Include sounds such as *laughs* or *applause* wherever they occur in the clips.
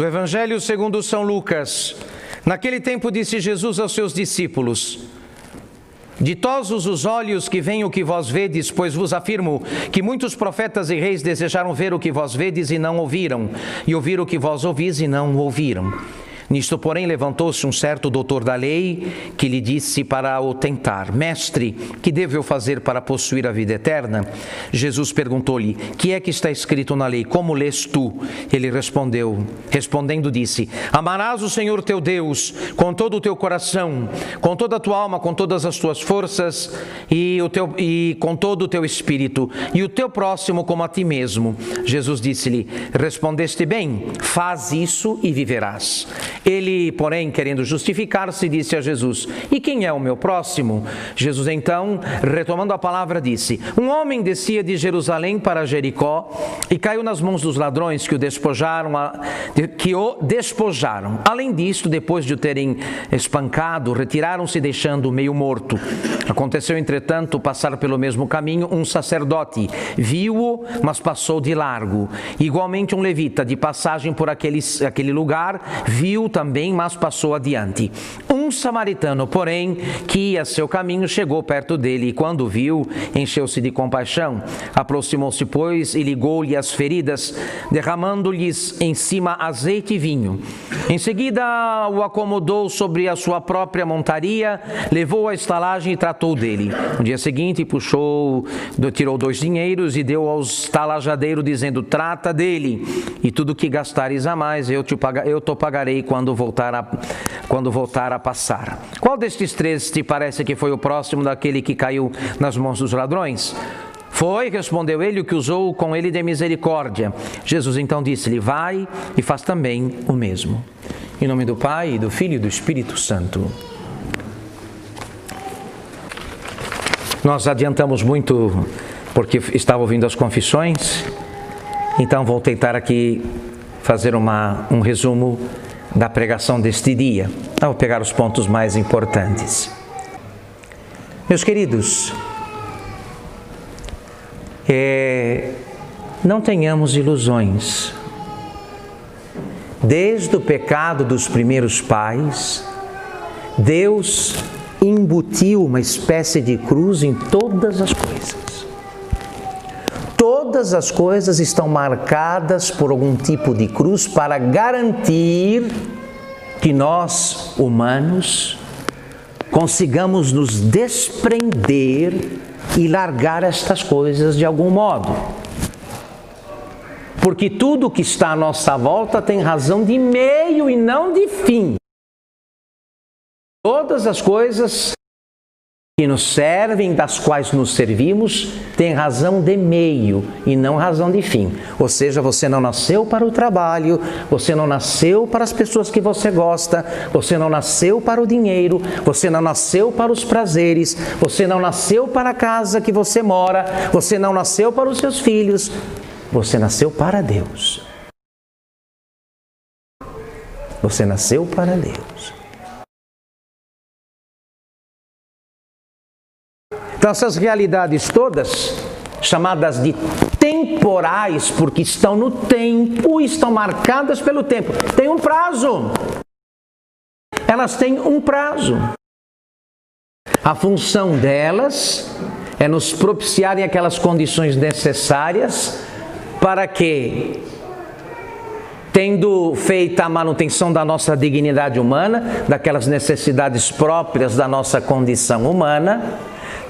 Do Evangelho segundo São Lucas. Naquele tempo disse Jesus aos seus discípulos: Ditosos os olhos que veem o que vós vedes, pois vos afirmo que muitos profetas e reis desejaram ver o que vós vedes e não ouviram, e ouvir o que vós ouvis e não ouviram. Nisto, porém, levantou-se um certo doutor da lei que lhe disse para o tentar: Mestre, que devo eu fazer para possuir a vida eterna? Jesus perguntou-lhe: Que é que está escrito na lei? Como lês tu? Ele respondeu: Respondendo, disse: Amarás o Senhor teu Deus com todo o teu coração, com toda a tua alma, com todas as tuas forças e, o teu, e com todo o teu espírito, e o teu próximo como a ti mesmo. Jesus disse-lhe: Respondeste bem, faz isso e viverás. Ele, porém, querendo justificar-se, disse a Jesus: E quem é o meu próximo? Jesus, então, retomando a palavra, disse: Um homem descia de Jerusalém para Jericó e caiu nas mãos dos ladrões que o despojaram, que o despojaram. Além disto, depois de o terem espancado, retiraram-se deixando meio morto. Aconteceu, entretanto, passar pelo mesmo caminho um sacerdote. Viu-o, mas passou de largo. Igualmente um levita, de passagem por aquele, aquele lugar, viu também, mas passou adiante. Um samaritano, porém, que ia seu caminho, chegou perto dele e, quando viu, encheu-se de compaixão. Aproximou-se, pois, e ligou-lhe as feridas, derramando-lhes em cima azeite e vinho. Em seguida, o acomodou sobre a sua própria montaria, levou à estalagem e tratou dele. No dia seguinte, puxou, tirou dois dinheiros e deu ao estalajadeiro, dizendo: Trata dele, e tudo que gastares a mais, eu te eu pagarei quando voltar a, quando voltar a passar. Qual destes três te parece que foi o próximo daquele que caiu nas mãos dos ladrões? Foi, respondeu ele, o que usou com ele de misericórdia. Jesus então disse-lhe: Vai e faz também o mesmo. Em nome do Pai, do Filho e do Espírito Santo. Nós adiantamos muito porque estava ouvindo as confissões, então vou tentar aqui fazer uma, um resumo da pregação deste dia. Vou pegar os pontos mais importantes. Meus queridos, é, não tenhamos ilusões. Desde o pecado dos primeiros pais, Deus embutiu uma espécie de cruz em todas as coisas. Todas as coisas estão marcadas por algum tipo de cruz para garantir que nós, humanos, consigamos nos desprender e largar estas coisas de algum modo. Porque tudo que está à nossa volta tem razão de meio e não de fim. Todas as coisas que nos servem, das quais nos servimos, têm razão de meio e não razão de fim. Ou seja, você não nasceu para o trabalho, você não nasceu para as pessoas que você gosta, você não nasceu para o dinheiro, você não nasceu para os prazeres, você não nasceu para a casa que você mora, você não nasceu para os seus filhos, você nasceu para Deus. Você nasceu para Deus. Então, essas realidades todas, chamadas de temporais, porque estão no tempo, estão marcadas pelo tempo, têm um prazo. Elas têm um prazo. A função delas é nos propiciarem aquelas condições necessárias para que, tendo feita a manutenção da nossa dignidade humana, daquelas necessidades próprias da nossa condição humana,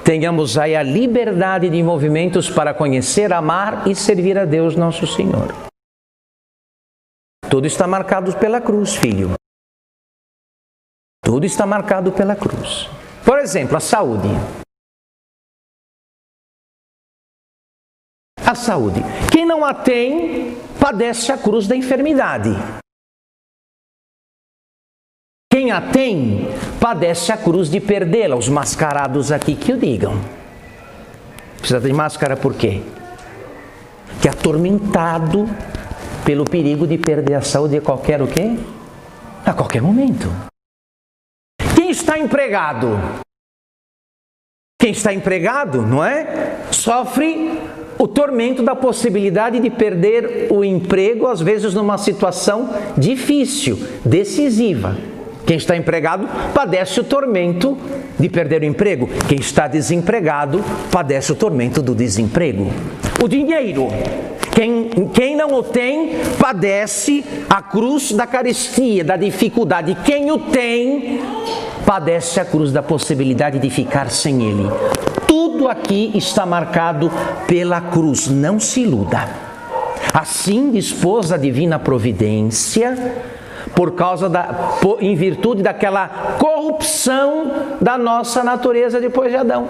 tenhamos aí a liberdade de movimentos para conhecer, amar e servir a Deus nosso Senhor. Tudo está marcado pela cruz, filho. Tudo está marcado pela cruz. Por exemplo, a saúde. A saúde. Quem não a tem, padece a cruz da enfermidade. Quem a tem, padece a cruz de perdê-la. Os mascarados aqui que o digam. Precisa de máscara por quê? Que é atormentado pelo perigo de perder a saúde a qualquer o quê? A qualquer momento. Quem está empregado? Quem está empregado, não é? Sofre o tormento da possibilidade de perder o emprego, às vezes numa situação difícil, decisiva. Quem está empregado padece o tormento de perder o emprego. Quem está desempregado padece o tormento do desemprego. O dinheiro. Quem, quem não o tem padece a cruz da carestia, da dificuldade. Quem o tem padece a cruz da possibilidade de ficar sem ele. Tudo aqui está marcado pela cruz. Não se iluda. Assim dispôs a divina providência por causa da, em virtude daquela corrupção da nossa natureza depois de Adão.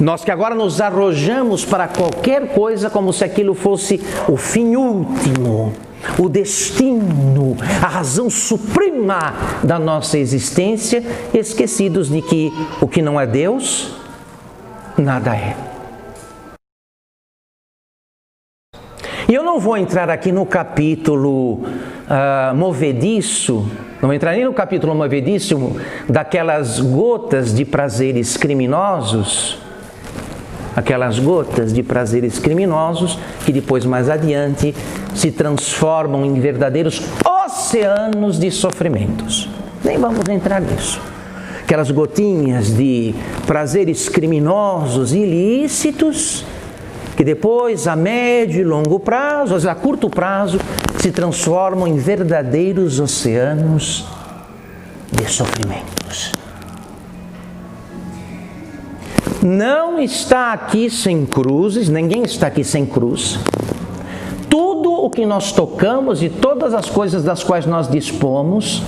Nós que agora nos arrojamos para qualquer coisa como se aquilo fosse o fim último, o destino, a razão suprema da nossa existência, esquecidos de que o que não é Deus, nada é. E eu não vou entrar aqui no capítulo uh, movediço, não entrar nem no capítulo movediço daquelas gotas de prazeres criminosos, aquelas gotas de prazeres criminosos que depois, mais adiante, se transformam em verdadeiros oceanos de sofrimentos. Nem vamos entrar nisso. Aquelas gotinhas de prazeres criminosos, ilícitos, que depois, a médio e longo prazo, a curto prazo, se transformam em verdadeiros oceanos de sofrimentos. Não está aqui sem cruzes, ninguém está aqui sem cruz. Tudo o que nós tocamos e todas as coisas das quais nós dispomos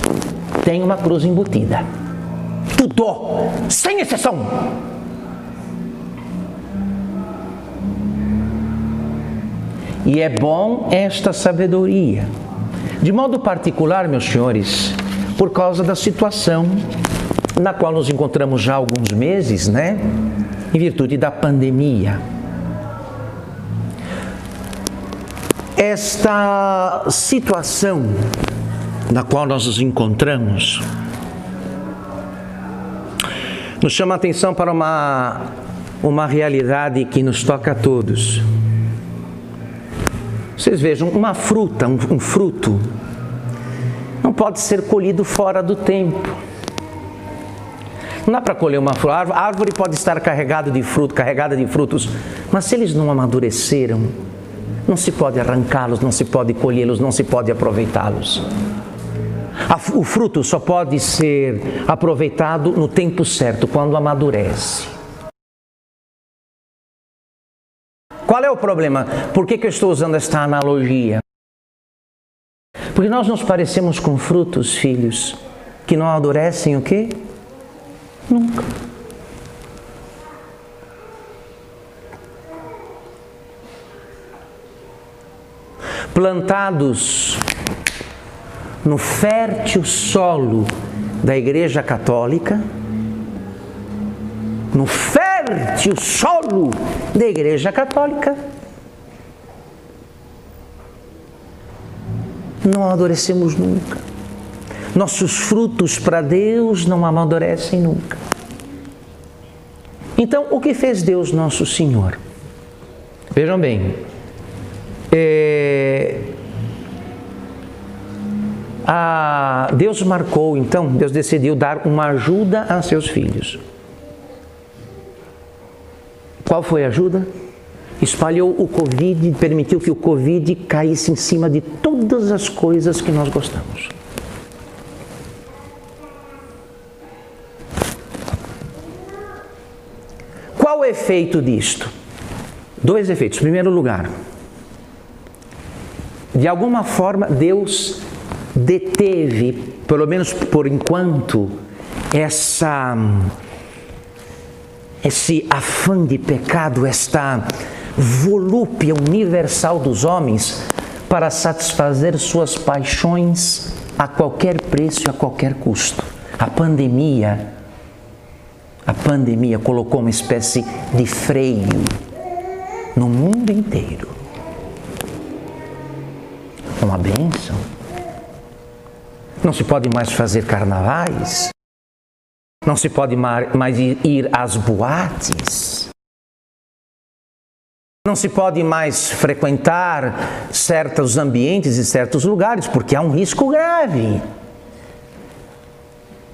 tem uma cruz embutida. Tudo, sem exceção. E é bom esta sabedoria. De modo particular, meus senhores, por causa da situação na qual nos encontramos já há alguns meses, né? Em virtude da pandemia. Esta situação na qual nós nos encontramos nos chama a atenção para uma, uma realidade que nos toca a todos. Vocês vejam, uma fruta, um, um fruto, não pode ser colhido fora do tempo. Não dá para colher uma árvore. A árvore pode estar carregada de fruto, carregada de frutos, mas se eles não amadureceram, não se pode arrancá-los, não se pode colhê-los, não se pode aproveitá-los. O fruto só pode ser aproveitado no tempo certo, quando amadurece. Qual é o problema? Por que, que eu estou usando esta analogia? Porque nós nos parecemos com frutos, filhos, que não amadurecem o quê? Nunca. Plantados no fértil solo da Igreja Católica, no fértil solo da Igreja Católica, não amadurecemos nunca. Nossos frutos para Deus não amadurecem nunca. Então, o que fez Deus nosso Senhor? Vejam bem, é, Deus marcou, então, Deus decidiu dar uma ajuda a seus filhos. Qual foi a ajuda? Espalhou o Covid, permitiu que o Covid caísse em cima de todas as coisas que nós gostamos. Qual o efeito disto? Dois efeitos. Em primeiro lugar, de alguma forma Deus deteve, pelo menos por enquanto, essa esse afã de pecado, esta volúpia universal dos homens para satisfazer suas paixões a qualquer preço a qualquer custo. A pandemia, a pandemia colocou uma espécie de freio no mundo inteiro. Uma bênção. Não se pode mais fazer carnavais. Não se pode mais ir às boates. Não se pode mais frequentar certos ambientes e certos lugares, porque há um risco grave.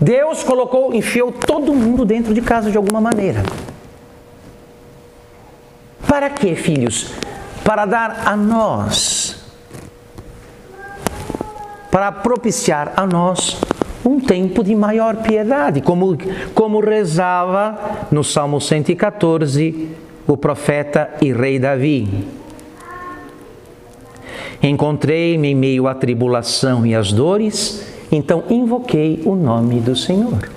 Deus colocou, enfiou todo mundo dentro de casa de alguma maneira. Para quê, filhos? Para dar a nós, para propiciar a nós um tempo de maior piedade, como, como rezava no Salmo 114 o profeta e rei Davi. Encontrei-me em meio à tribulação e às dores, então invoquei o nome do Senhor.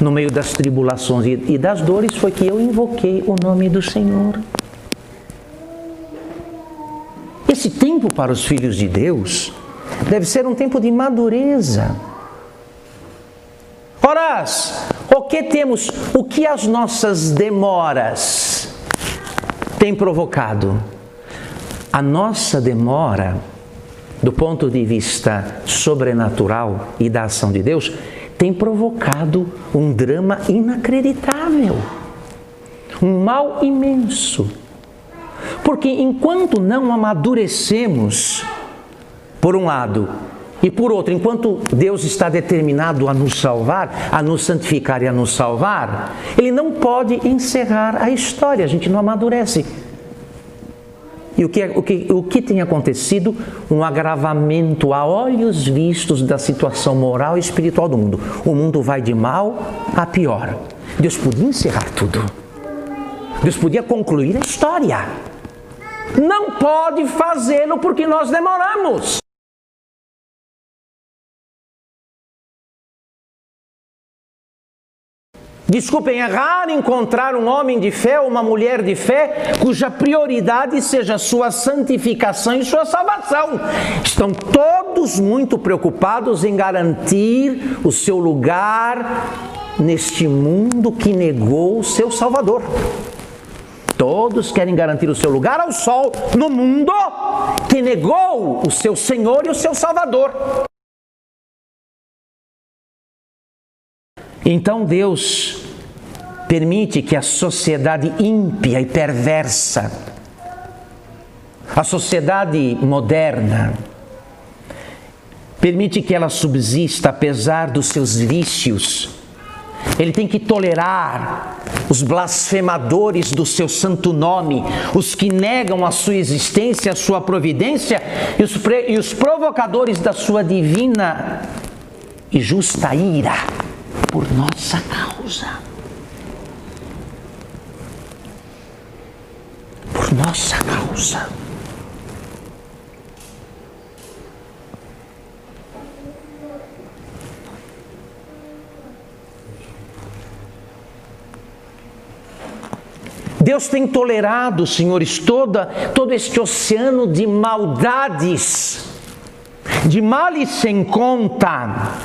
No meio das tribulações e das dores foi que eu invoquei o nome do Senhor. Esse tempo para os filhos de Deus deve ser um tempo de madureza. Orás, o que temos, o que as nossas demoras têm provocado? A nossa demora, do ponto de vista sobrenatural e da ação de Deus, tem provocado um drama inacreditável, um mal imenso. Porque enquanto não amadurecemos, por um lado, e por outro, enquanto Deus está determinado a nos salvar, a nos santificar e a nos salvar, Ele não pode encerrar a história, a gente não amadurece. E o que, o, que, o que tem acontecido? Um agravamento a olhos vistos da situação moral e espiritual do mundo. O mundo vai de mal a pior. Deus podia encerrar tudo. Deus podia concluir a história. Não pode fazê-lo porque nós demoramos. Desculpem, é raro encontrar um homem de fé ou uma mulher de fé cuja prioridade seja sua santificação e sua salvação. Estão todos muito preocupados em garantir o seu lugar neste mundo que negou o seu Salvador. Todos querem garantir o seu lugar ao sol no mundo que negou o seu Senhor e o seu Salvador. Então Deus permite que a sociedade ímpia e perversa, a sociedade moderna, permite que ela subsista apesar dos seus vícios. Ele tem que tolerar os blasfemadores do seu santo nome, os que negam a sua existência, a sua providência e os, e os provocadores da sua divina e justa ira por nossa causa. Por nossa causa. Deus tem tolerado, senhores, toda, todo este oceano de maldades, de males sem conta,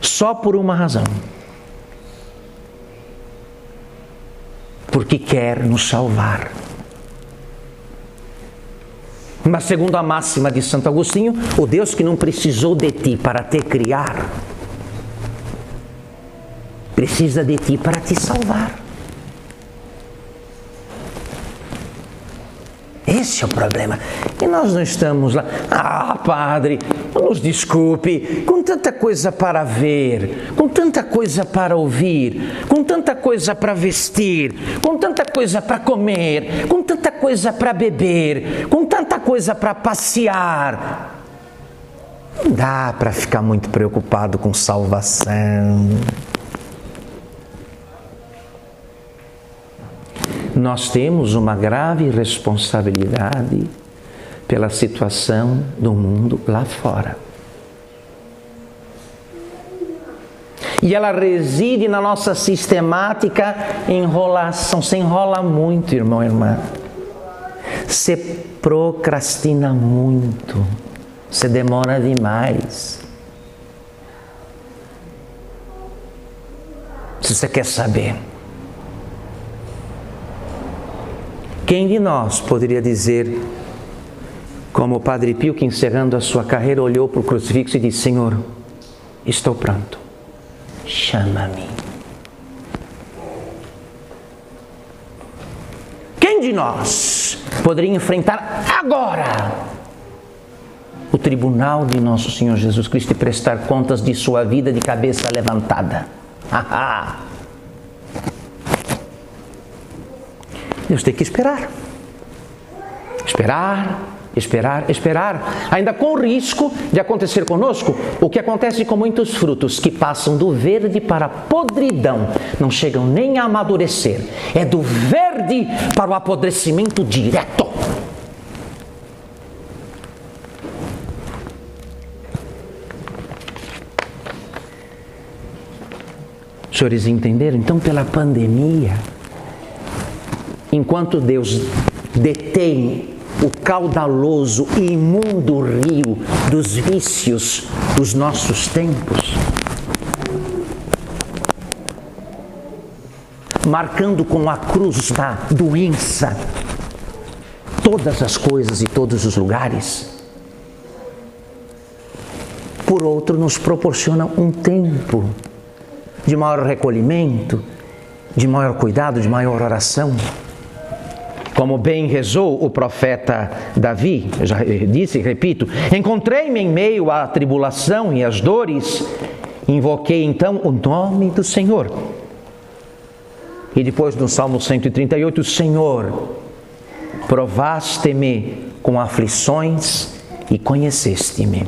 só por uma razão. Porque quer nos salvar. Mas, segundo a máxima de Santo Agostinho, o Deus que não precisou de ti para te criar, precisa de ti para te salvar. Esse é o problema. E nós não estamos lá, ah, padre, nos desculpe, com tanta coisa para ver, com tanta coisa para ouvir, com tanta coisa para vestir, com tanta coisa para comer, com tanta coisa para beber, com tanta coisa para passear. Não dá para ficar muito preocupado com salvação. Nós temos uma grave responsabilidade pela situação do mundo lá fora. E ela reside na nossa sistemática enrolação. Você enrola muito, irmão e irmã. Você procrastina muito. Você demora demais. Se você quer saber, Quem de nós poderia dizer, como o Padre Pio, que encerrando a sua carreira olhou para o crucifixo e disse: Senhor, estou pronto, chama-me. de nós poderia enfrentar agora o tribunal de nosso Senhor Jesus Cristo e prestar contas de sua vida de cabeça levantada. *laughs* Deus tem que esperar. Esperar, esperar, esperar, ainda com o risco de acontecer conosco o que acontece com muitos frutos que passam do verde para a podridão, não chegam nem a amadurecer, é do verde para o apodrecimento direto. Os senhores entenderam? Então, pela pandemia, enquanto Deus detém o caudaloso e imundo rio dos vícios dos nossos tempos, marcando com a cruz da doença todas as coisas e todos os lugares. Por outro, nos proporciona um tempo de maior recolhimento, de maior cuidado, de maior oração. Como bem rezou o profeta Davi, já disse e repito: Encontrei-me em meio à tribulação e às dores, invoquei então o nome do Senhor. E depois no Salmo 138, Senhor, provaste-me com aflições e conheceste-me.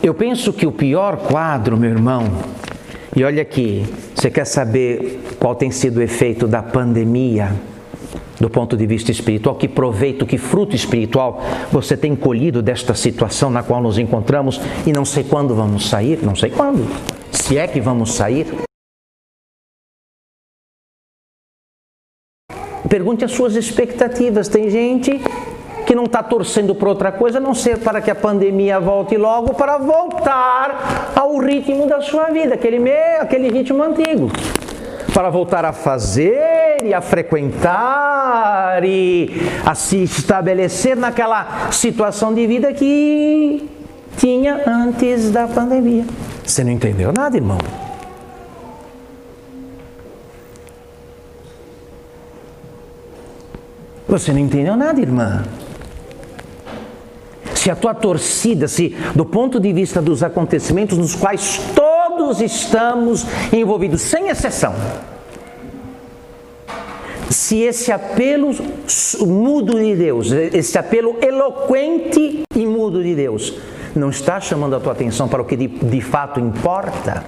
Eu penso que o pior quadro, meu irmão, e olha aqui, você quer saber qual tem sido o efeito da pandemia do ponto de vista espiritual? Que proveito, que fruto espiritual você tem colhido desta situação na qual nos encontramos e não sei quando vamos sair, não sei quando, se é que vamos sair. Pergunte as suas expectativas. Tem gente que não está torcendo por outra coisa, a não ser para que a pandemia volte logo, para voltar ao ritmo da sua vida, aquele, meio, aquele ritmo antigo. Para voltar a fazer e a frequentar e a se estabelecer naquela situação de vida que tinha antes da pandemia. Você não entendeu nada, irmão? Você não entendeu nada, irmã? Se a tua torcida, se do ponto de vista dos acontecimentos nos quais todos estamos envolvidos, sem exceção, se esse apelo mudo de Deus, esse apelo eloquente e mudo de Deus, não está chamando a tua atenção para o que de, de fato importa,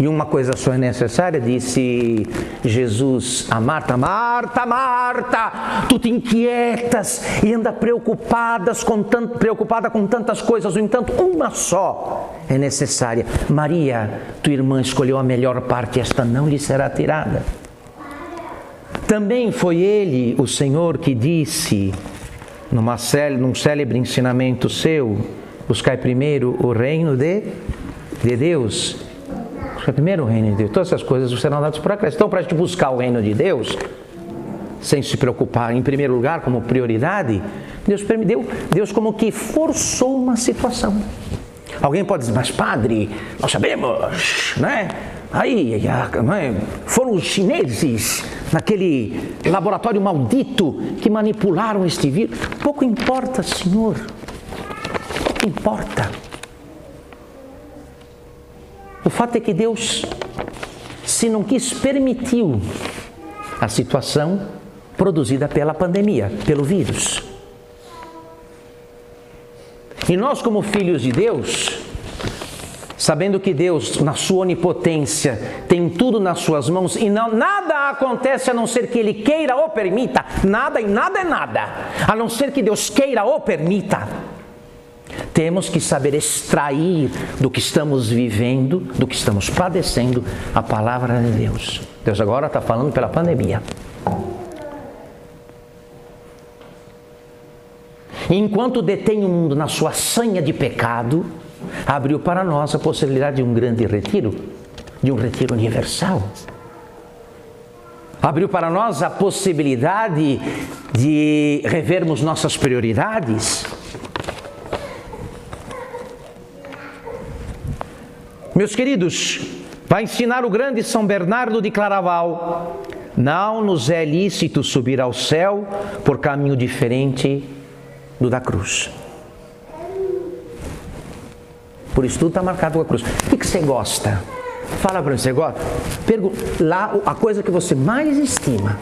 E uma coisa só é necessária, disse Jesus a Marta: Marta, Marta, tu te inquietas e anda preocupadas com tanto, preocupada com tantas coisas, no entanto, uma só é necessária. Maria, tua irmã escolheu a melhor parte, esta não lhe será tirada. Também foi ele, o Senhor, que disse, numa num célebre ensinamento seu, buscai primeiro o reino de, de Deus primeiro o reino de Deus. Todas essas coisas serão dadas por acréscimo. Então, para a gente buscar o reino de Deus, sem se preocupar em primeiro lugar como prioridade, Deus permitiu, Deus como que forçou uma situação. Alguém pode dizer, mas padre, nós sabemos, né? Aí, é? foram os chineses naquele laboratório maldito que manipularam este vírus. Pouco importa, Senhor. Pouco importa. O fato é que Deus, se não quis, permitiu a situação produzida pela pandemia, pelo vírus. E nós, como filhos de Deus, sabendo que Deus, na sua onipotência, tem tudo nas suas mãos e não, nada acontece a não ser que Ele queira ou permita, nada e nada é nada, a não ser que Deus queira ou permita. Temos que saber extrair do que estamos vivendo, do que estamos padecendo, a palavra de Deus. Deus agora está falando pela pandemia. Enquanto detém o mundo na sua sanha de pecado, abriu para nós a possibilidade de um grande retiro, de um retiro universal. Abriu para nós a possibilidade de revermos nossas prioridades Meus queridos, vai ensinar o grande São Bernardo de Claraval. Não nos é lícito subir ao céu por caminho diferente do da cruz. Por isso tudo está marcado com a cruz. O que, você gosta? Fala para mim, você gosta? Pergu lá, a coisa que você mais estima,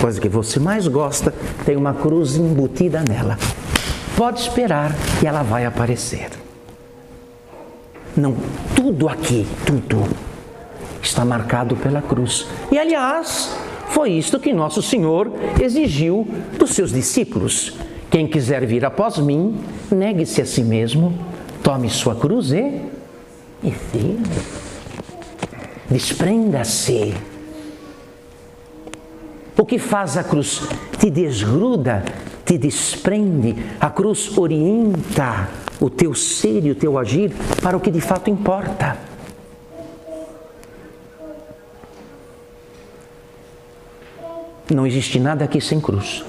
coisa que você mais gosta, tem uma cruz embutida nela. Pode esperar que ela vai aparecer. Não, tudo aqui, tudo está marcado pela cruz. E aliás, foi isto que nosso Senhor exigiu dos seus discípulos. Quem quiser vir após mim, negue-se a si mesmo, tome sua cruz e, e Desprenda-se. O que faz a cruz? Te desgruda, te desprende. A cruz orienta o teu ser e o teu agir para o que de fato importa. Não existe nada aqui sem cruz.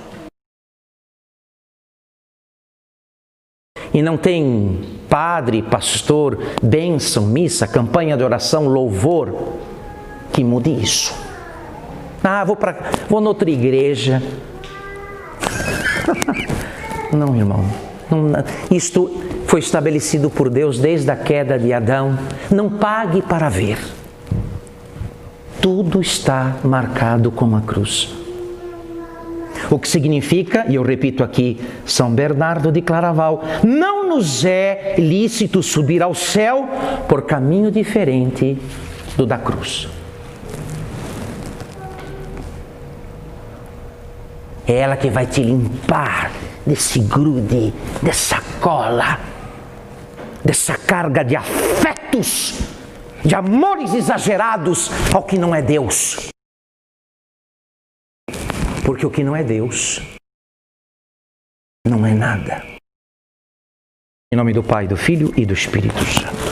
E não tem padre, pastor, bênção, missa, campanha de oração, louvor que mude isso. Ah, vou para vou noutra igreja. *laughs* não, irmão. Não, isto foi estabelecido por Deus desde a queda de Adão. Não pague para ver. Tudo está marcado com a cruz. O que significa, e eu repito aqui, São Bernardo de Claraval, não nos é lícito subir ao céu por caminho diferente do da cruz. É ela que vai te limpar desse grude, dessa cola, dessa carga de afetos, de amores exagerados ao que não é Deus. Porque o que não é Deus não é nada. Em nome do Pai, do Filho e do Espírito Santo.